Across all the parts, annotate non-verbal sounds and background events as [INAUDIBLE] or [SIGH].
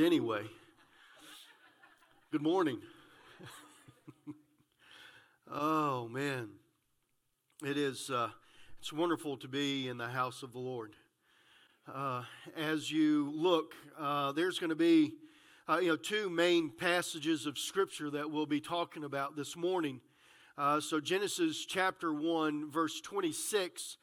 anyway. Good morning. [LAUGHS] oh man, it is. Uh, it's wonderful to be in the house of the Lord. Uh, as you look, uh, there's going to be, uh, you know, two main passages of Scripture that we'll be talking about this morning. Uh, so Genesis chapter one, verse 26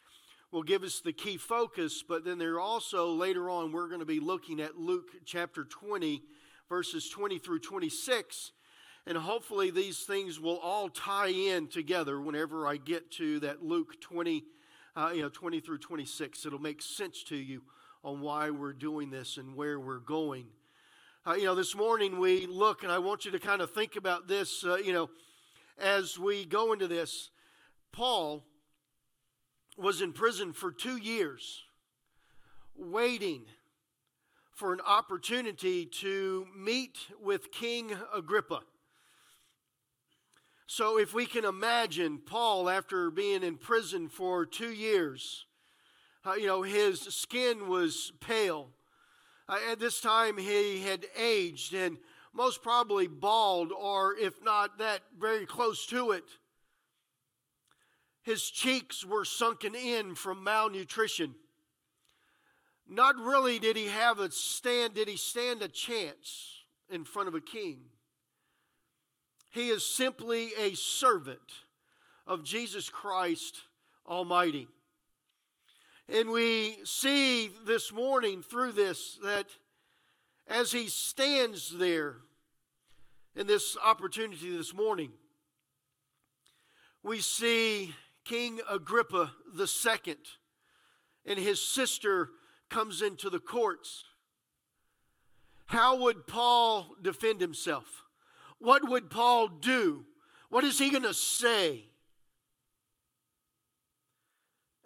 will give us the key focus, but then there also later on we're going to be looking at Luke chapter 20, verses 20 through 26. And hopefully these things will all tie in together whenever I get to that Luke 20, uh, you know, 20 through 26. It'll make sense to you on why we're doing this and where we're going. Uh, you know, this morning we look, and I want you to kind of think about this, uh, you know, as we go into this. Paul was in prison for two years, waiting for an opportunity to meet with King Agrippa. So, if we can imagine Paul, after being in prison for two years, uh, you know, his skin was pale. Uh, at this time, he had aged and most probably bald, or if not that, very close to it. His cheeks were sunken in from malnutrition. Not really did he have a stand, did he stand a chance in front of a king. He is simply a servant of Jesus Christ Almighty. And we see this morning through this that as he stands there in this opportunity this morning, we see King Agrippa II and his sister comes into the courts. How would Paul defend himself? What would Paul do? What is he going to say?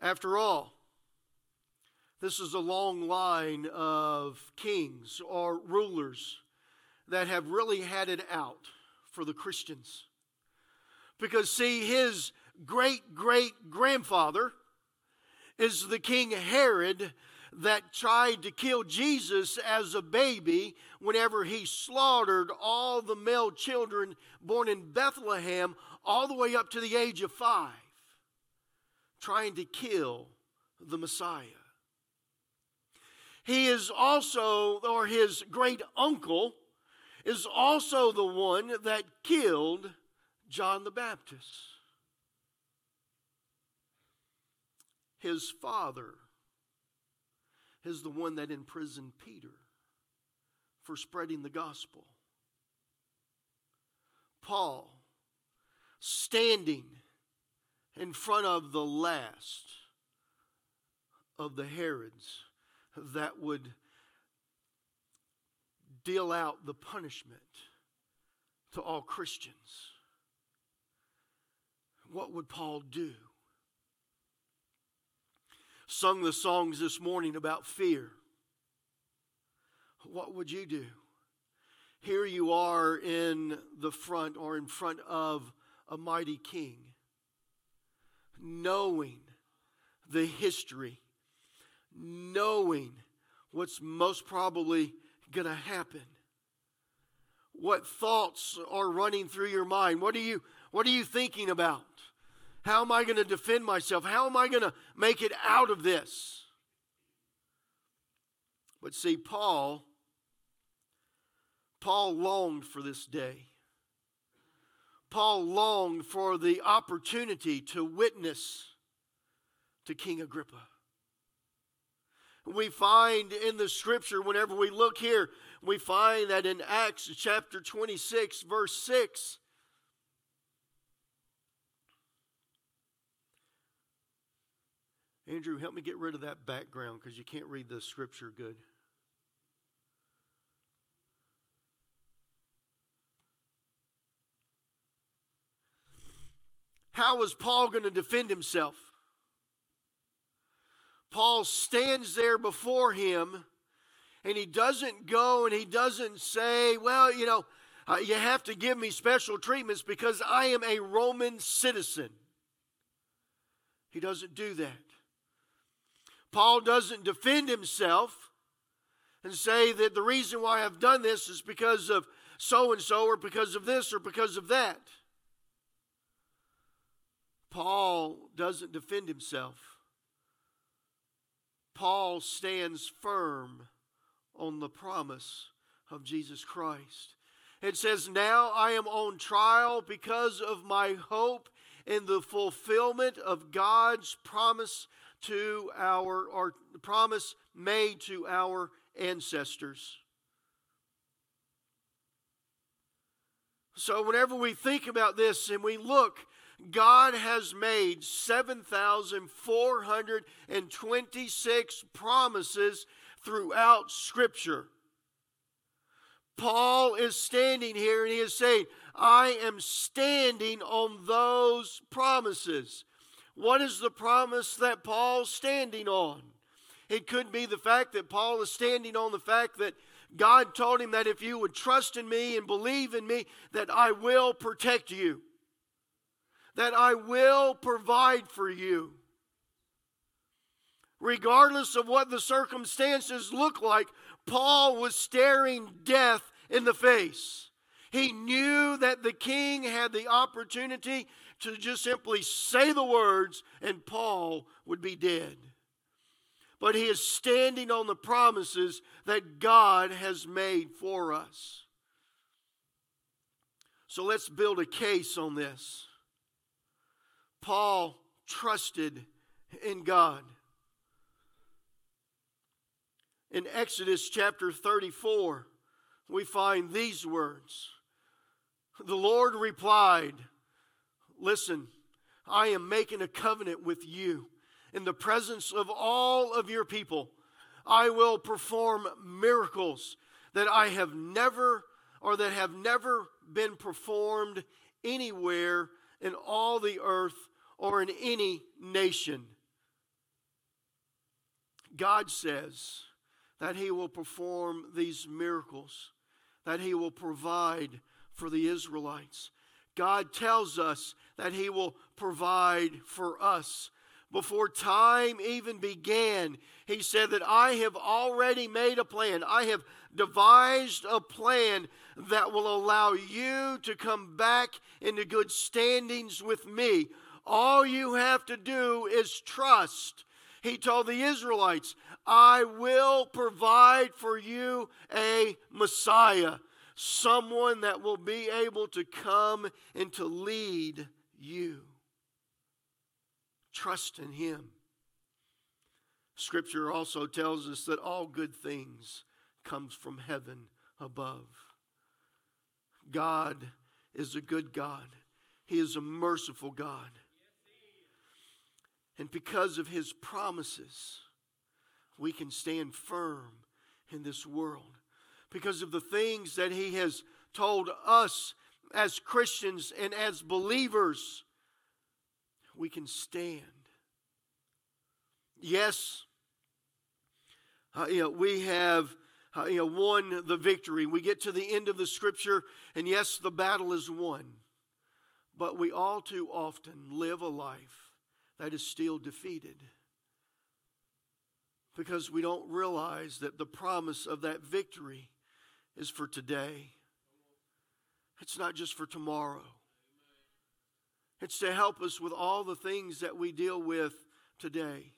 After all, this is a long line of kings or rulers that have really had it out for the Christians. Because, see, his great great grandfather is the King Herod that tried to kill Jesus as a baby whenever he slaughtered all the male children born in Bethlehem all the way up to the age of five, trying to kill the Messiah. He is also, or his great uncle, is also the one that killed John the Baptist. His father is the one that imprisoned Peter for spreading the gospel. Paul, standing in front of the last of the Herods that would deal out the punishment to all Christians. What would Paul do? Sung the songs this morning about fear. What would you do? Here you are in the front or in front of a mighty king, knowing the history, knowing what's most probably going to happen. What thoughts are running through your mind? What are you what are you thinking about? How am I going to defend myself? How am I going to make it out of this? But see, Paul, Paul longed for this day. Paul longed for the opportunity to witness to King Agrippa. We find in the scripture, whenever we look here, we find that in Acts chapter 26, verse 6, Andrew, help me get rid of that background because you can't read the scripture good. How was Paul going to defend himself? Paul stands there before him and he doesn't go and he doesn't say, Well, you know, uh, you have to give me special treatments because I am a Roman citizen. He doesn't do that. Paul doesn't defend himself and say that the reason why I've done this is because of so and so, or because of this, or because of that. Paul doesn't defend himself. Paul stands firm on the promise of Jesus Christ. It says, Now I am on trial because of my hope in the fulfillment of God's promise to our, or the promise made to our ancestors. So, whenever we think about this and we look, God has made 7,426 promises throughout Scripture. Paul is standing here and he is saying, I am standing on those promises. What is the promise that Paul's standing on? It could be the fact that Paul is standing on the fact that God told him that if you would trust in me and believe in me, that I will protect you, that I will provide for you. Regardless of what the circumstances look like, Paul was staring death in the face. He knew that the king had the opportunity to just simply say the words and Paul would be dead. But he is standing on the promises that God has made for us. So let's build a case on this. Paul trusted in God. In Exodus chapter 34, we find these words The Lord replied, Listen, I am making a covenant with you in the presence of all of your people. I will perform miracles that I have never or that have never been performed anywhere in all the earth or in any nation. God says that He will perform these miracles that He will provide for the Israelites. God tells us that He will provide for us. Before time even began, He said that I have already made a plan. I have devised a plan that will allow you to come back into good standings with me. All you have to do is trust. He told the Israelites, I will provide for you a Messiah, someone that will be able to come and to lead you. Trust in Him. Scripture also tells us that all good things comes from heaven above. God is a good God. He is a merciful God. And because of his promises, we can stand firm in this world. Because of the things that he has told us as Christians and as believers, we can stand. Yes, uh, you know, we have uh, you know, won the victory. We get to the end of the scripture, and yes, the battle is won. But we all too often live a life that is still defeated because we don't realize that the promise of that victory is for today. It's not just for tomorrow. It's to help us with all the things that we deal with today.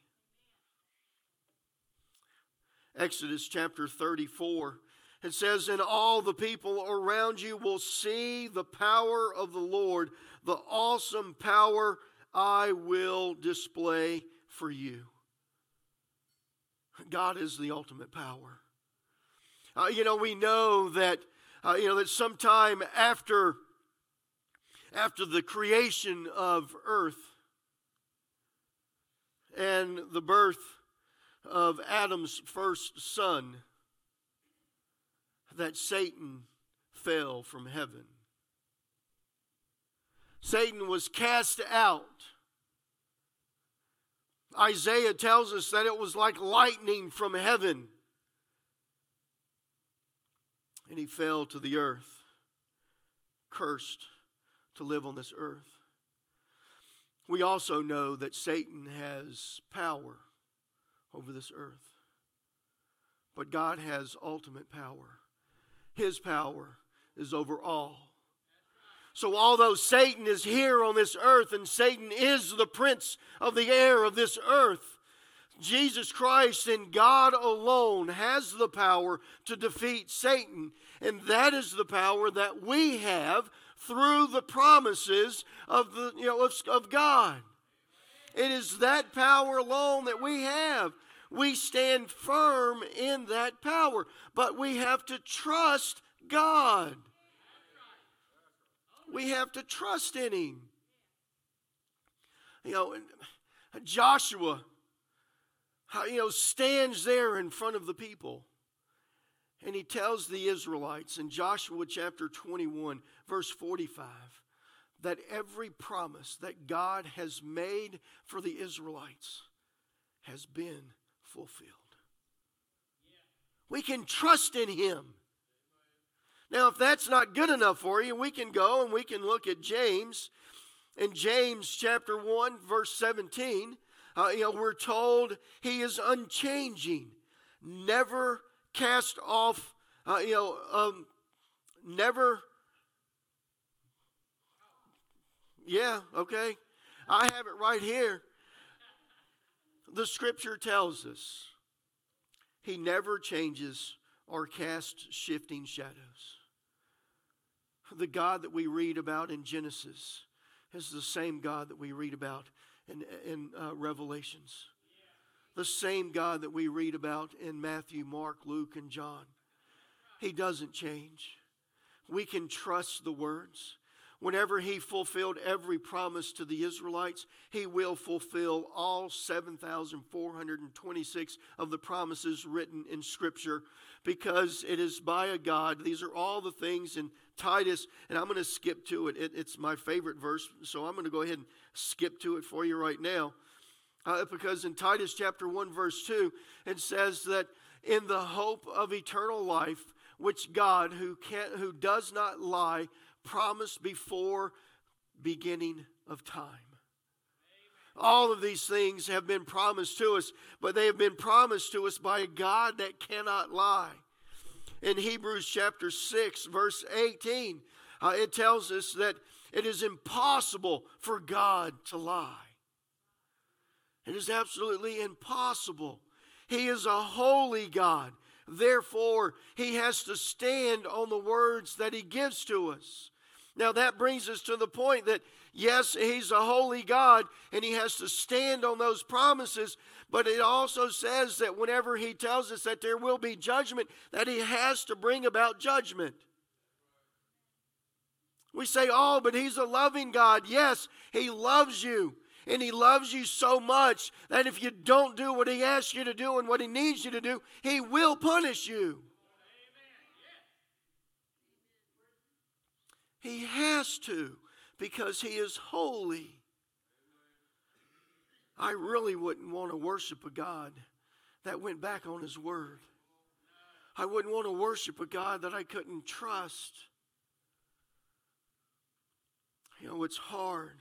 Exodus chapter 34. It says, And all the people around you will see the power of the Lord, the awesome power I will display for you. God is the ultimate power. Uh, you know, we know that, uh, you know, that sometime after, after the creation of earth and the birth of Adam's first son, that Satan fell from heaven. Satan was cast out Isaiah tells us that it was like lightning from heaven. And he fell to the earth, cursed to live on this earth. We also know that Satan has power over this earth. but God has ultimate power. His power is over all. So, although Satan is here on this earth and Satan is the prince of the air of this earth, Jesus Christ and God alone has the power to defeat Satan. And that is the power that we have through the promises of, the, you know, of, of God. It is that power alone that we have. We stand firm in that power, but we have to trust God. We have to trust in Him. You know, Joshua, you know, stands there in front of the people and he tells the Israelites in Joshua chapter 21, verse 45, that every promise that God has made for the Israelites has been fulfilled. We can trust in him. Now, if that's not good enough for you, we can go and we can look at James. In James chapter 1, verse 17, uh, you know, we're told he is unchanging, never cast off, uh, you know, um, never. Yeah, okay. I have it right here. The scripture tells us he never changes or casts shifting shadows. The God that we read about in Genesis is the same God that we read about in, in uh, Revelations. The same God that we read about in Matthew, Mark, Luke, and John. He doesn't change. We can trust the words. Whenever he fulfilled every promise to the Israelites, he will fulfill all 7,426 of the promises written in Scripture because it is by a God. These are all the things in Titus, and I'm going to skip to it. it it's my favorite verse, so I'm going to go ahead and skip to it for you right now. Uh, because in Titus chapter 1, verse 2, it says that in the hope of eternal life, which God, who, can, who does not lie, promised before beginning of time. All of these things have been promised to us, but they have been promised to us by a God that cannot lie. In Hebrews chapter 6, verse 18, uh, it tells us that it is impossible for God to lie. It is absolutely impossible. He is a holy God. Therefore, he has to stand on the words that he gives to us. Now, that brings us to the point that, yes, he's a holy God and he has to stand on those promises, but it also says that whenever he tells us that there will be judgment, that he has to bring about judgment. We say, oh, but he's a loving God. Yes, he loves you. And he loves you so much that if you don't do what he asks you to do and what he needs you to do, he will punish you. He has to because he is holy. I really wouldn't want to worship a God that went back on his word. I wouldn't want to worship a God that I couldn't trust. You know, it's hard.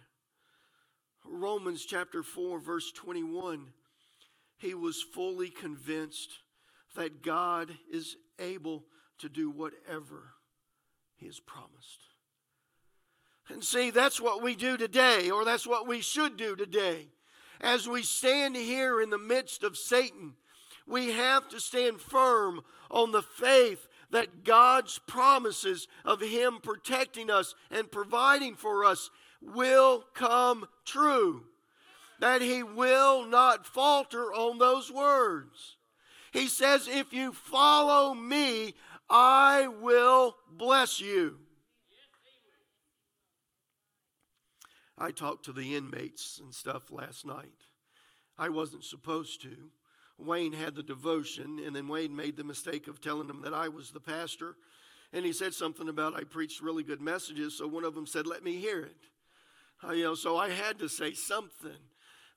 Romans chapter 4, verse 21, he was fully convinced that God is able to do whatever he has promised. And see, that's what we do today, or that's what we should do today. As we stand here in the midst of Satan, we have to stand firm on the faith that God's promises of Him protecting us and providing for us will come true. That He will not falter on those words. He says, If you follow me, I will bless you. I talked to the inmates and stuff last night. I wasn't supposed to. Wayne had the devotion, and then Wayne made the mistake of telling them that I was the pastor. And he said something about I preached really good messages, so one of them said, Let me hear it. Uh, you know, so I had to say something.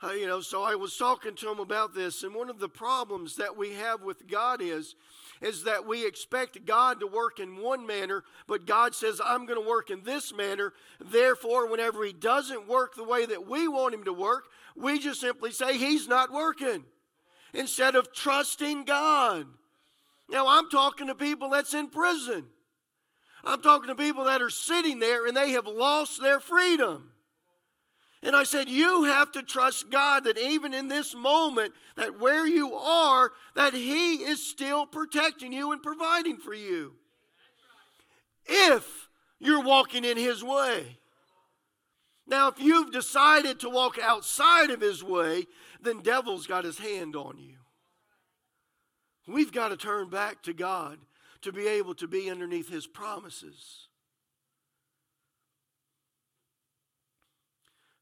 Uh, you know, so I was talking to him about this, and one of the problems that we have with God is is that we expect God to work in one manner, but God says, I'm going to work in this manner. Therefore, whenever He doesn't work the way that we want Him to work, we just simply say, He's not working instead of trusting God. Now, I'm talking to people that's in prison. I'm talking to people that are sitting there and they have lost their freedom. And I said, You have to trust God that even in this moment, that where you are, that He is still protecting you and providing for you. If you're walking in His way. Now, if you've decided to walk outside of His way, then devil's got his hand on you. We've got to turn back to God to be able to be underneath His promises.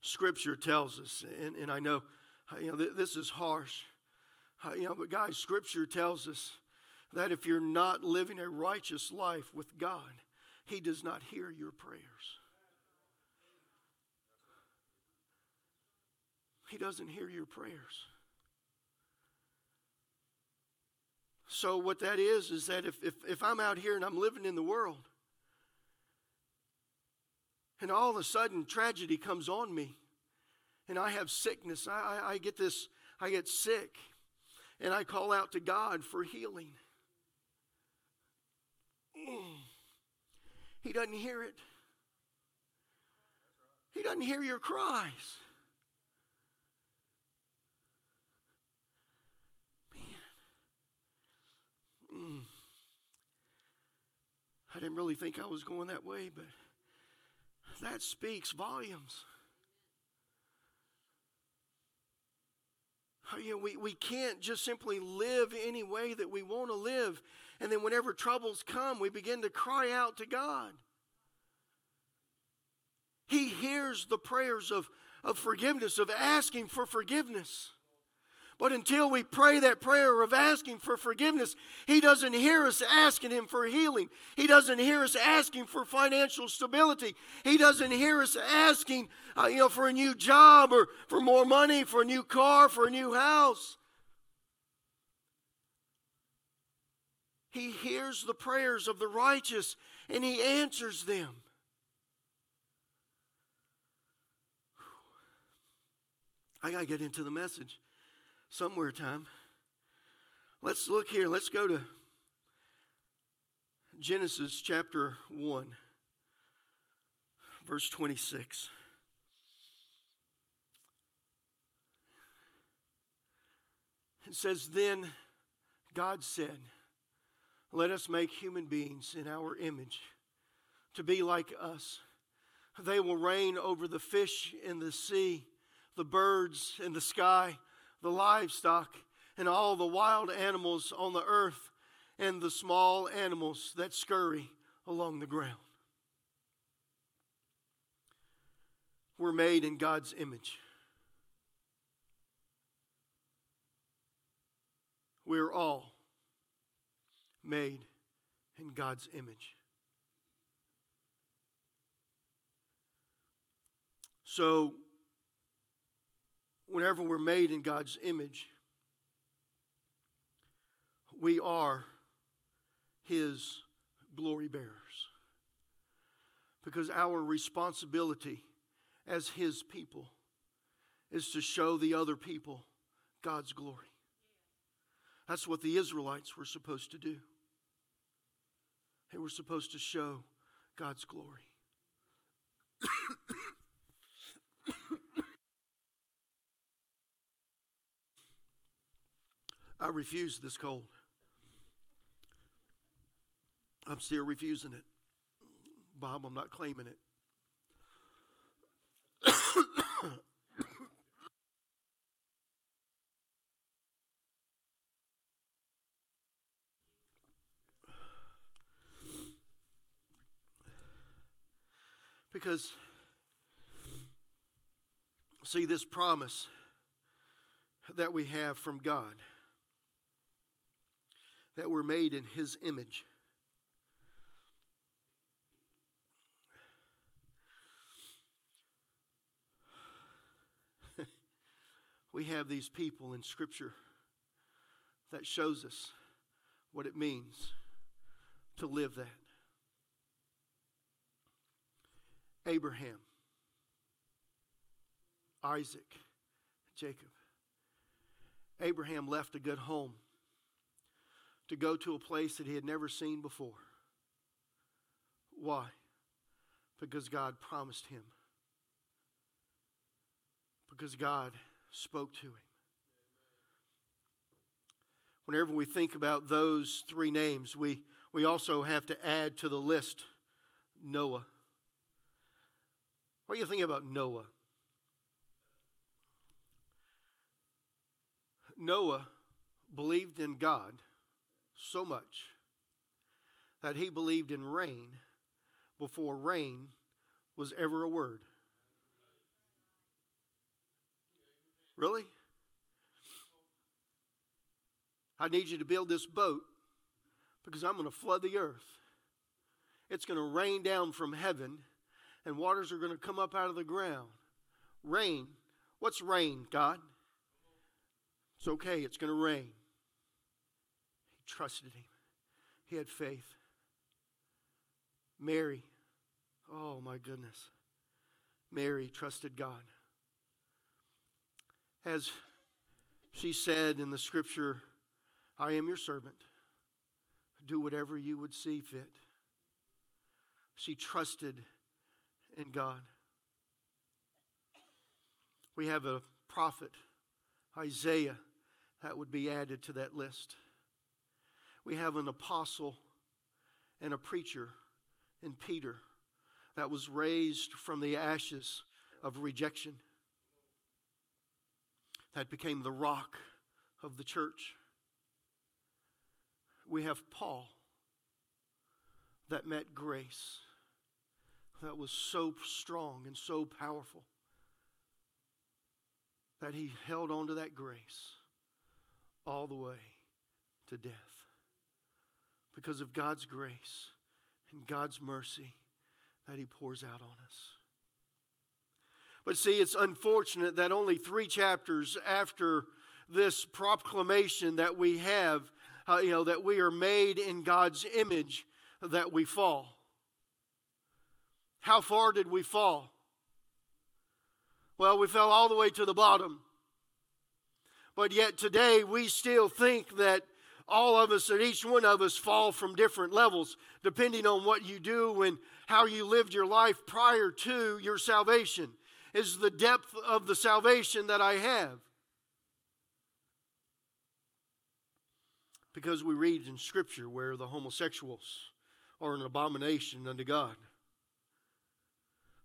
Scripture tells us, and, and I know, you know th- this is harsh, uh, you know, but guys, Scripture tells us that if you're not living a righteous life with God, He does not hear your prayers. He doesn't hear your prayers. So, what that is, is that if, if, if I'm out here and I'm living in the world, and all of a sudden tragedy comes on me, and I have sickness, I, I, I get this, I get sick, and I call out to God for healing. He doesn't hear it. He doesn't hear your cries. Mm. I didn't really think I was going that way, but that speaks volumes. Oh, you know, we, we can't just simply live any way that we want to live. And then whenever troubles come, we begin to cry out to God. He hears the prayers of, of forgiveness, of asking for forgiveness. But until we pray that prayer of asking for forgiveness, He doesn't hear us asking Him for healing. He doesn't hear us asking for financial stability. He doesn't hear us asking, uh, you know, for a new job or for more money, for a new car, for a new house. He hears the prayers of the righteous and He answers them. I got to get into the message somewhere time. Let's look here. Let's go to Genesis chapter 1, verse 26. It says, Then God said, Let us make human beings in our image to be like us. They will reign over the fish in the sea, the birds in the sky the livestock, and all the wild animals on the earth, and the small animals that scurry along the ground. We're made in God's image. We're all made in God's image. So, whenever we're made in God's image, we are His glory bearers. Because our responsibility as His people is to show the other people God's glory. That's what the Israelites were supposed to do. They were supposed to show God's glory. [COUGHS] [COUGHS] I refuse this cold. I'm still refusing it. Bob, I'm not claiming it. because, see, this promise that we have from God that we're made in His image. [LAUGHS] we have these people in Scripture that shows us what it means to live that. Abraham, Isaac, Jacob. Abraham left a good home to go to a place that he had never seen before. Why? Because God promised him. Because God spoke to him. Whenever we think about those three names, we, we also have to add to the list Noah. What do you think about Noah? Noah believed in God so much that he believed in rain before rain was ever a word. Really? I need you to build this boat because I'm going to flood the earth. It's going to rain down from heaven, and waters are going to come up out of the ground. Rain. What's rain, God? It's okay, it's going to rain. Trusted him, he had faith. Mary, oh my goodness. Mary trusted God. As she said in the scripture, I am your servant. Do whatever you would see fit. She trusted in God. We have a prophet, Isaiah, that would be added to that list. We have an apostle and a preacher in Peter that was raised from the ashes of rejection, that became the rock of the church. We have Paul that met grace that was so strong and so powerful that he held on to that grace all the way to death. Because of God's grace and God's mercy that he pours out on us. But see, it's unfortunate that only three chapters after this proclamation that we have, uh, you know, that we are made in God's image, that we fall. How far did we fall? Well, we fell all the way to the bottom. But yet today we still think that all of us and each one of us fall from different levels depending on what you do and how you lived your life prior to your salvation is the depth of the salvation that I have. Because we read in Scripture where the homosexuals are an abomination unto God.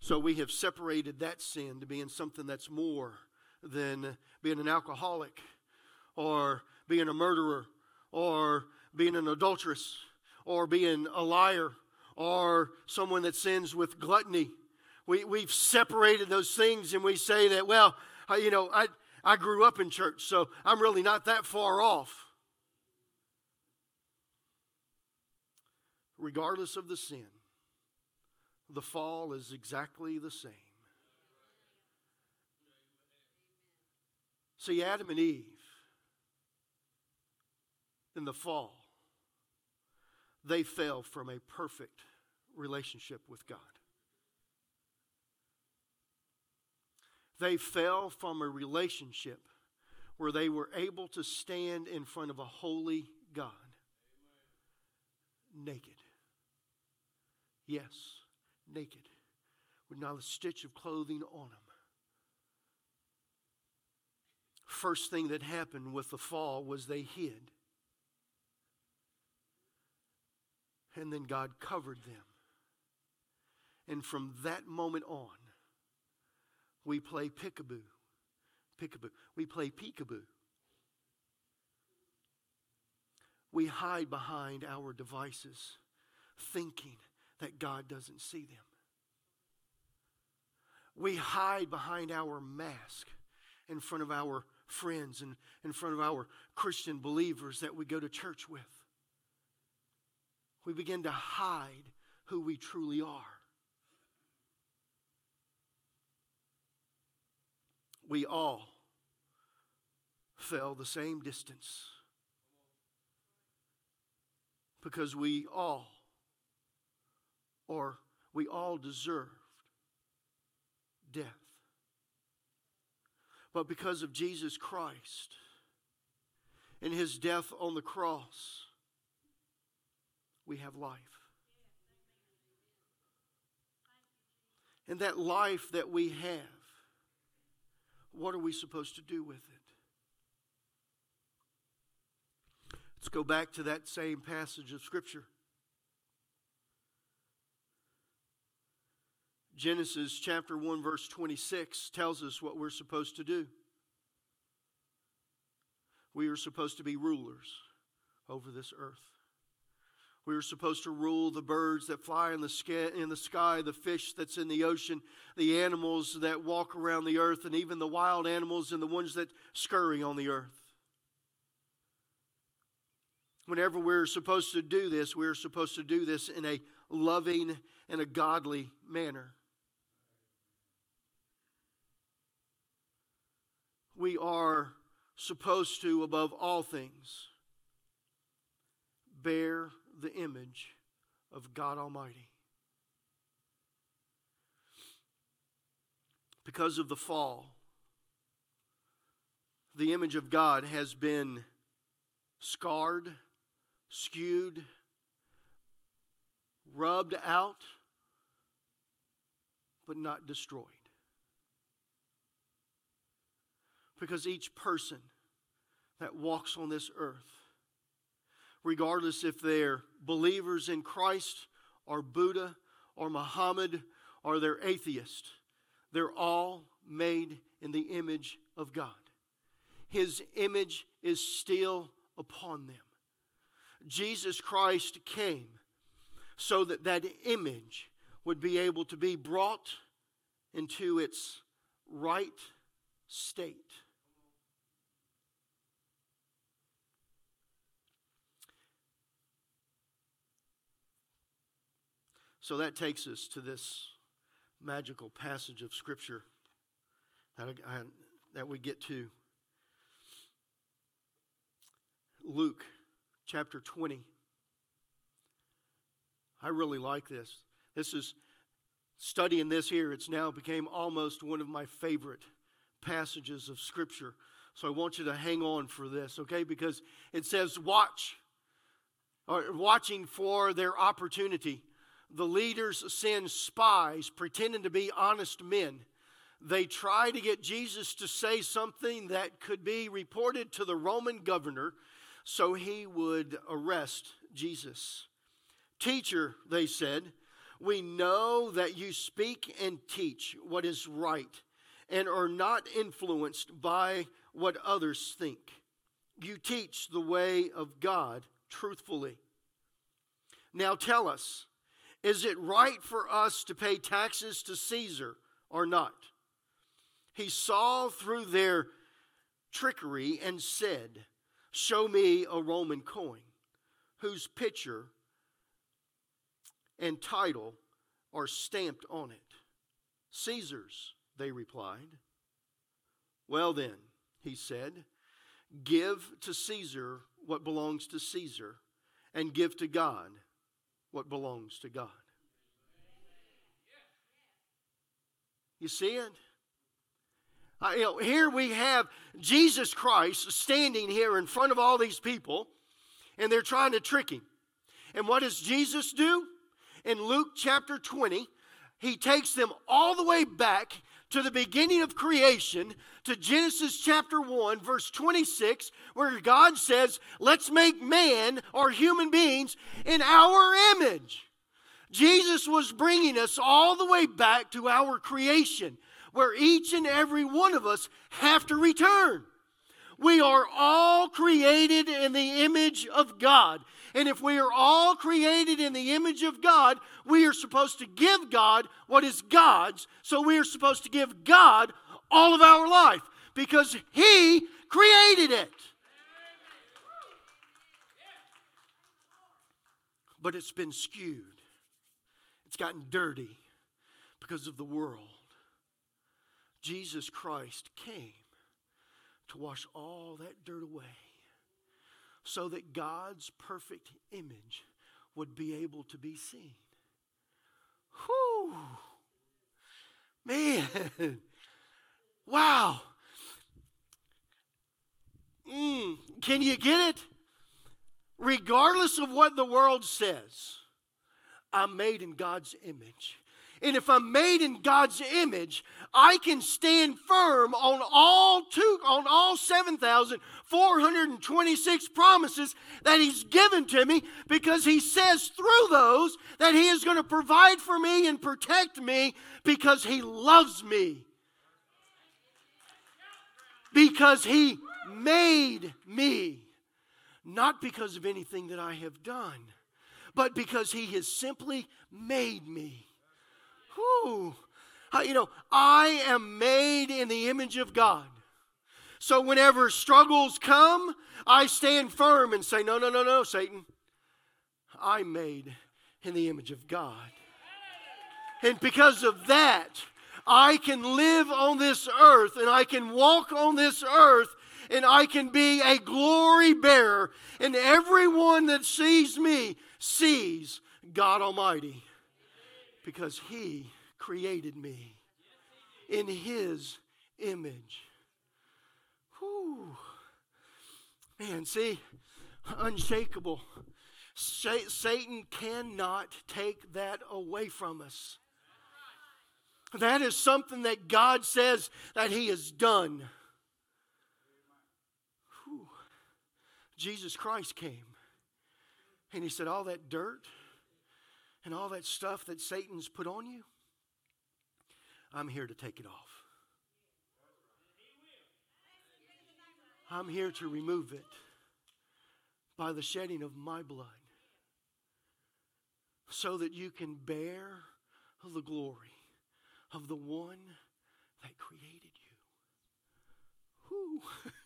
So we have separated that sin to being something that's more than being an alcoholic or being a murderer or being an adulteress or being a liar or someone that sins with gluttony. We, we've separated those things and we say that, well, you know, I, I grew up in church, so I'm really not that far off. Regardless of the sin, the fall is exactly the same. See, Adam and Eve, in the fall, they fell from a perfect relationship with God. They fell from a relationship where they were able to stand in front of a holy God naked. Yes, naked, with not a stitch of clothing on them. First thing that happened with the fall was they hid. And then God covered them. And from that moment on, we play peekaboo. Peekaboo. We play peekaboo. We hide behind our devices, thinking that God doesn't see them. We hide behind our mask in front of our friends and in front of our Christian believers that we go to church with. We begin to hide who we truly are. We all fell the same distance because we all, or we all deserved death. But because of Jesus Christ and his death on the cross, we have life. And that life that we have, what are we supposed to do with it? Let's go back to that same passage of Scripture. Genesis chapter 1, verse 26 tells us what we're supposed to do. We are supposed to be rulers over this earth. We are supposed to rule the birds that fly in the, sky, in the sky, the fish that's in the ocean, the animals that walk around the earth, and even the wild animals and the ones that scurry on the earth. Whenever we're supposed to do this, we're supposed to do this in a loving and a godly manner. We are supposed to, above all things, bear the image of God Almighty. Because of the fall, the image of God has been scarred, skewed, rubbed out, but not destroyed. Because each person that walks on this earth, regardless if they're believers in Christ or Buddha or Muhammad or they're atheist, they're all made in the image of God. His image is still upon them. Jesus Christ came so that that image would be able to be brought into its right state. So that takes us to this magical passage of Scripture that, I, that we get to. Luke chapter 20. I really like this. This is studying this here, it's now became almost one of my favorite passages of Scripture. So I want you to hang on for this, okay? Because it says, watch, or watching for their opportunity the leaders send spies pretending to be honest men. They try to get Jesus to say something that could be reported to the Roman governor so he would arrest Jesus. Teacher, they said, we know that you speak and teach what is right and are not influenced by what others think. You teach the way of God truthfully. Now tell us, is it right for us to pay taxes to Caesar or not? He saw through their trickery and said, Show me a Roman coin whose picture and title are stamped on it. Caesar's, they replied. Well, then, he said, give to Caesar what belongs to Caesar, and give to God what belongs to God. You see it? Uh, you know, here we have Jesus Christ standing here in front of all these people, and they're trying to trick him. And what does Jesus do? In Luke chapter 20, he takes them all the way back to the beginning of creation, to Genesis chapter 1, verse 26, where God says, Let's make man or human beings in our image. Jesus was bringing us all the way back to our creation, where each and every one of us have to return. We are all created in the image of God. And if we are all created in the image of God, we are supposed to give God what is God's. So we are supposed to give God all of our life because He created it. But it's been skewed, it's gotten dirty because of the world. Jesus Christ came to wash all that dirt away so that God's perfect image would be able to be seen. Whew. Man. [LAUGHS] Wow. Mm. Can you get it? regardless of what the world says, I'm made in God's image. And if I'm made in God's image, I can stand firm on all two on all 7,426 promises that He's given to me because He says through those that He is going to provide for me and protect me because He loves me. Because He made me. Not because of anything that I have done, but because He has simply made me. Whew. You know, I am made in the image of God. So whenever struggles come, I stand firm and say, No, no, no, no, Satan. I'm made in the image of God. And because of that, I can live on this earth and I can walk on this earth and I can be a glory bearer. And everyone that sees me sees God Almighty because He created me in His image. Whew. Man, see, unshakable. Satan cannot take that away from us. That is something that God says that He has done. Whew. Jesus Christ came and He said, All that dirt and all that stuff that Satan's put on you, I'm here to take it off. I'm here to remove it by the shedding of my blood so that you can bear the glory of the one that created you. Whew. [LAUGHS]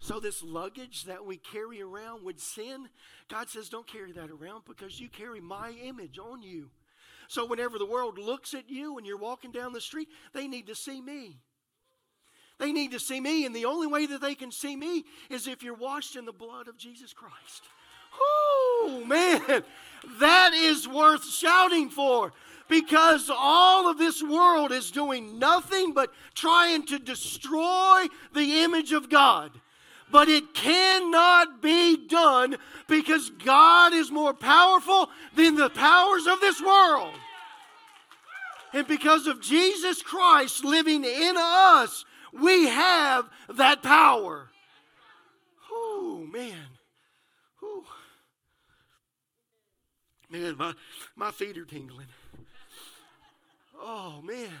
So, this luggage that we carry around with sin, God says, don't carry that around because you carry my image on you. So, whenever the world looks at you and you're walking down the street, they need to see me. They need to see me, and the only way that they can see me is if you're washed in the blood of Jesus Christ. Oh, man, that is worth shouting for because all of this world is doing nothing but trying to destroy the image of God. But it cannot be done because God is more powerful than the powers of this world. And because of Jesus Christ living in us, we have that power. Oh, man. Ooh. Man, my, my feet are tingling. Oh, man.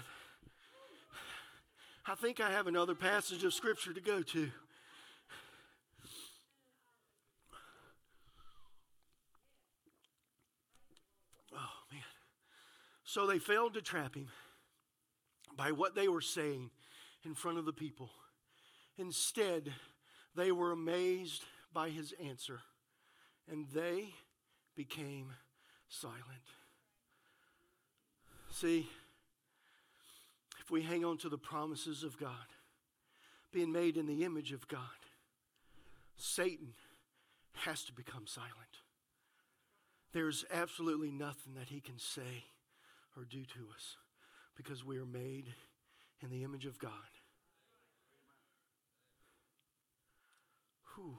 I think I have another passage of Scripture to go to. So they failed to trap him by what they were saying in front of the people. Instead, they were amazed by his answer, and they became silent. See, if we hang on to the promises of God, being made in the image of God, Satan has to become silent. There's absolutely nothing that he can say or do to us because we are made in the image of God. Whew.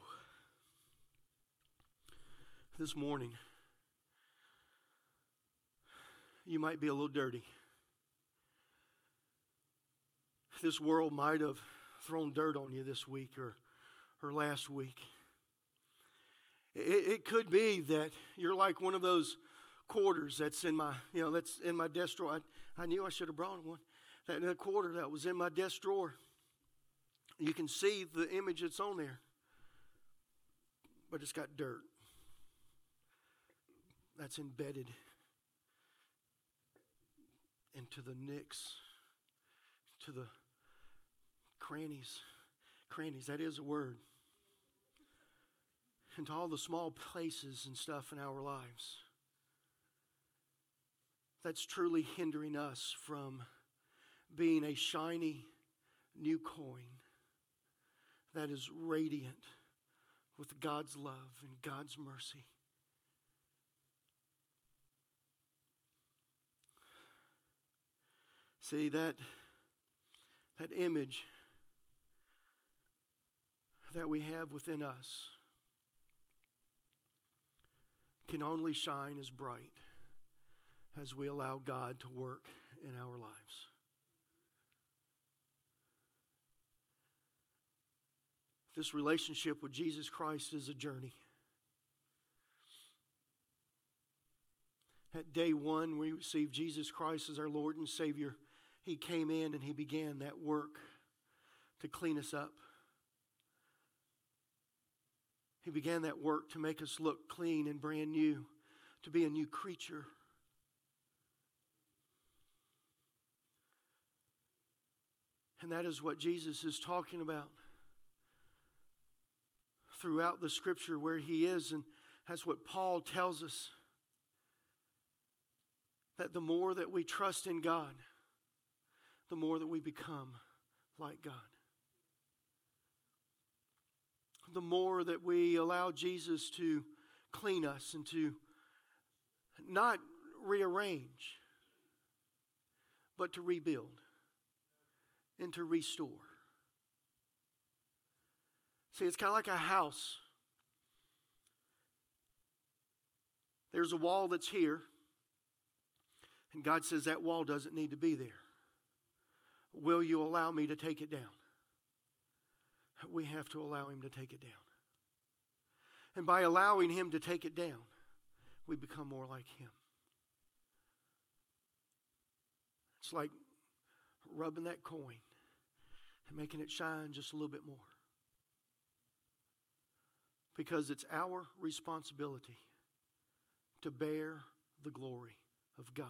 This morning, you might be a little dirty this world might have thrown dirt on you this week or, or last week. It, it could be that you're like one of those quarters that's in my, you know, that's in my desk drawer. I, I knew I should have brought one. That, that quarter that was in my desk drawer. You can see the image that's on there, but it's got dirt that's embedded into the nicks, to the crannies. Crannies, that is a word. Into all the small places and stuff in our lives. That's truly hindering us from being a shiny new coin that is radiant with God's love and God's mercy. See that that image that we have within us can only shine as bright as we allow God to work in our lives. This relationship with Jesus Christ is a journey. At day one, we received Jesus Christ as our Lord and Savior. He came in and He began that work to clean us up. He began that work to make us look clean and brand new, to be a new creature. And that is what Jesus is talking about throughout the scripture where he is. And that's what Paul tells us that the more that we trust in God, the more that we become like God. The more that we allow Jesus to clean us and to not rearrange, but to rebuild and to restore. See, it's kind of like a house. There's a wall that's here, and God says that wall doesn't need to be there. Will you allow me to take it down? We have to allow Him to take it down. And by allowing Him to take it down, we become more like Him. It's like rubbing that coin and making it shine just a little bit more. Because it's our responsibility to bear the glory of God.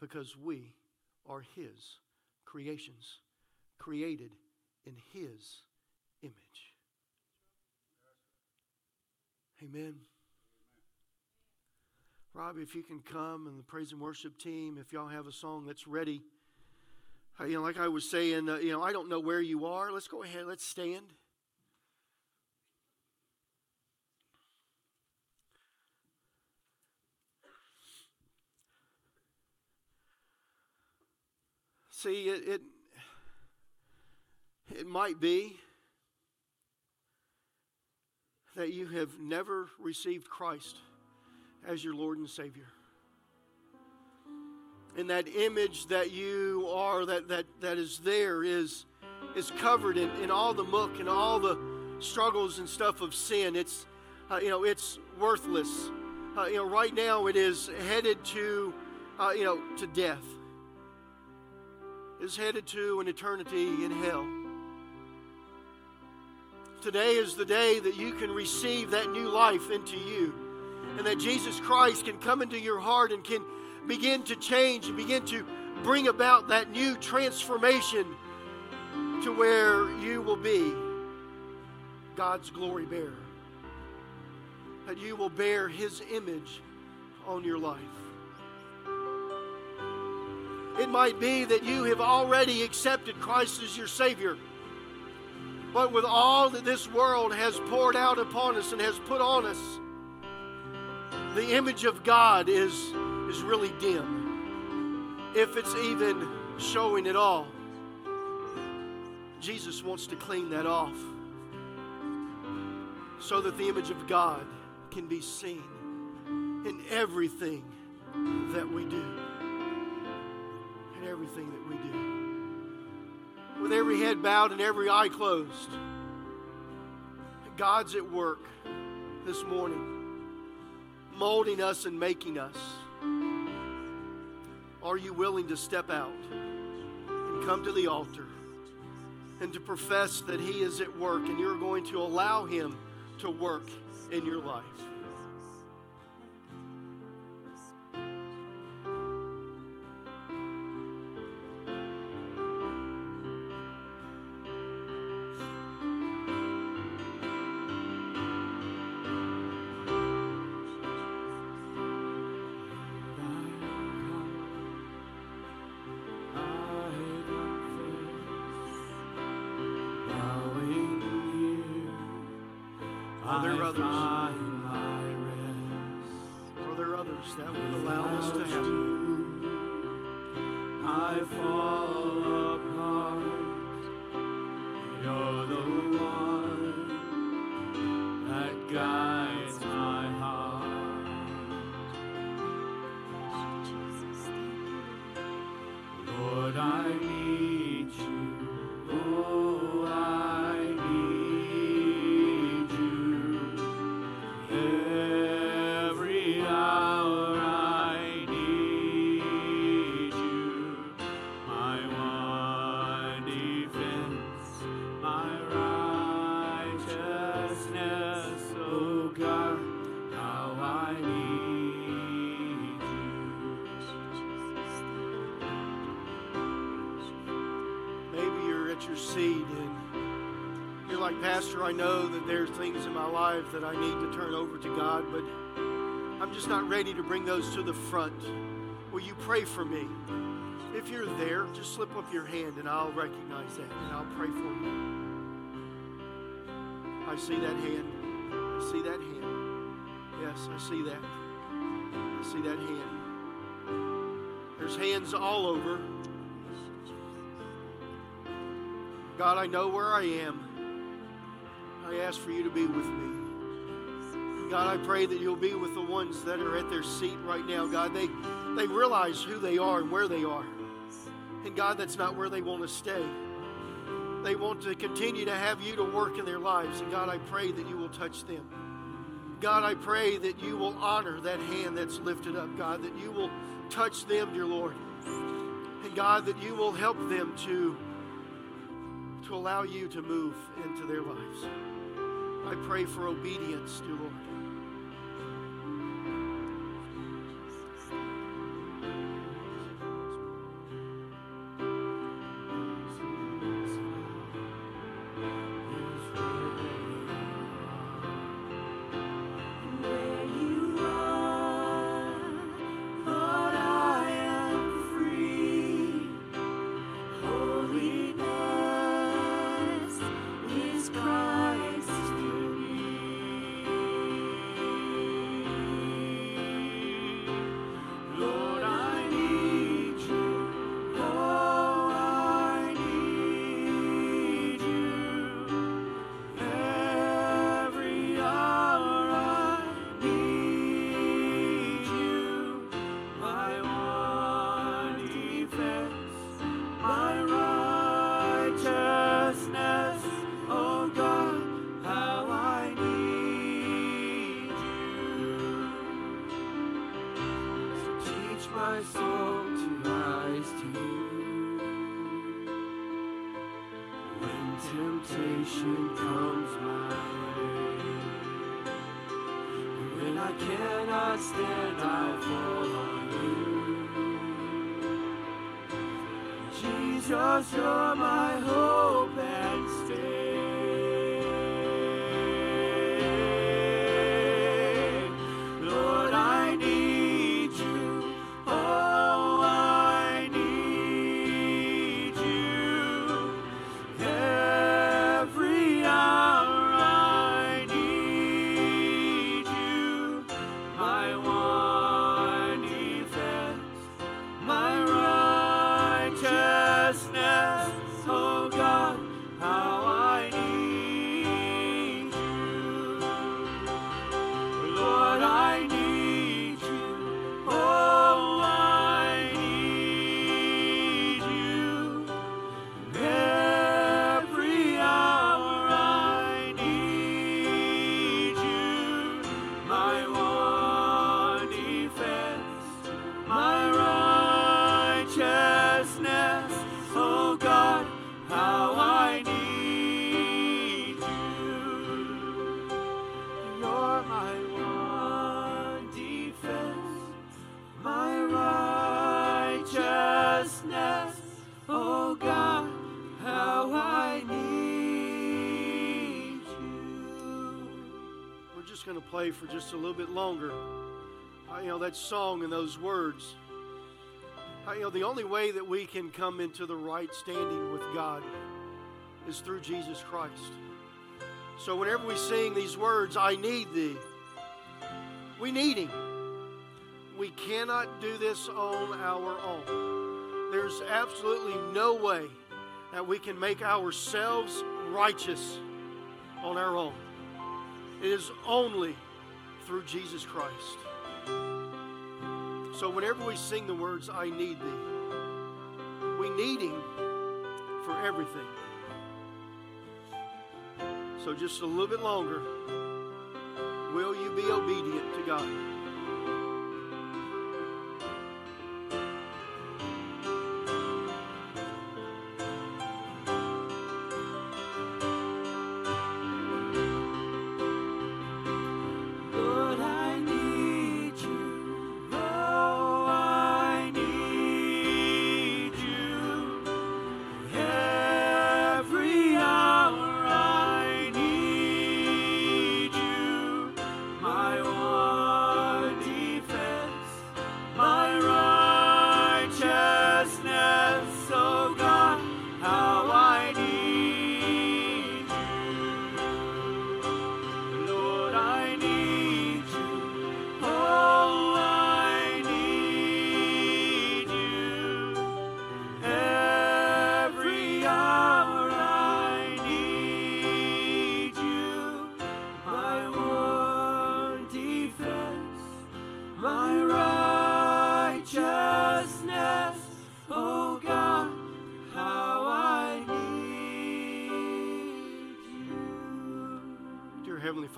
Because we are His creations, created in His image. Amen. Robbie, if you can come and the praise and worship team, if y'all have a song that's ready. Uh, you know, like I was saying, uh, you know, I don't know where you are. Let's go ahead, let's stand. See, it, it, it might be that you have never received Christ as your Lord and Savior. And that image that you are, that, that, that is there, is, is covered in, in all the muck and all the struggles and stuff of sin. It's, uh, you know, it's worthless. Uh, you know, right now it is headed to, uh, you know, to death. Is headed to an eternity in hell. Today is the day that you can receive that new life into you and that Jesus Christ can come into your heart and can begin to change and begin to bring about that new transformation to where you will be God's glory bearer. That you will bear His image on your life. It might be that you have already accepted Christ as your Savior. But with all that this world has poured out upon us and has put on us, the image of God is, is really dim, if it's even showing at all. Jesus wants to clean that off so that the image of God can be seen in everything that we do. In everything that we do. With every head bowed and every eye closed, God's at work this morning molding us and making us. Are you willing to step out and come to the altar and to profess that He is at work and you're going to allow Him to work in your life? Are there others? Are there others that would allow us to happen? I fall apart. You're the one that guides. There's things in my life that I need to turn over to God, but I'm just not ready to bring those to the front. Will you pray for me? If you're there, just slip up your hand and I'll recognize that and I'll pray for you. I see that hand. I see that hand. Yes, I see that. I see that hand. There's hands all over. God, I know where I am. I ask for you to be with me. God, I pray that you'll be with the ones that are at their seat right now. God, they, they realize who they are and where they are. And God, that's not where they want to stay. They want to continue to have you to work in their lives. And God, I pray that you will touch them. God, I pray that you will honor that hand that's lifted up, God, that you will touch them, dear Lord. And God, that you will help them to to allow you to move into their lives. I pray for obedience, dear Lord. cannot stand, I fall on you. Jesus, you're my hope. Play for just a little bit longer. Uh, you know, that song and those words. Uh, you know, the only way that we can come into the right standing with God is through Jesus Christ. So whenever we sing these words, I need thee, we need Him. We cannot do this on our own. There's absolutely no way that we can make ourselves righteous on our own. It is only through Jesus Christ. So whenever we sing the words, I need thee, we need him for everything. So just a little bit longer, will you be obedient to God?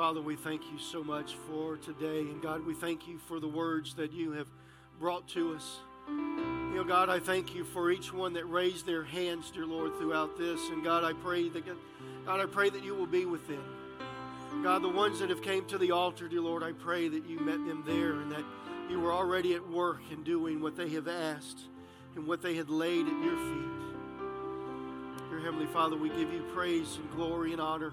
Father, we thank you so much for today. And God, we thank you for the words that you have brought to us. You know, God, I thank you for each one that raised their hands, dear Lord, throughout this. And God, I pray that God, I pray that you will be with them. God, the ones that have came to the altar, dear Lord, I pray that you met them there and that you were already at work and doing what they have asked and what they had laid at your feet. Dear Heavenly Father, we give you praise and glory and honor.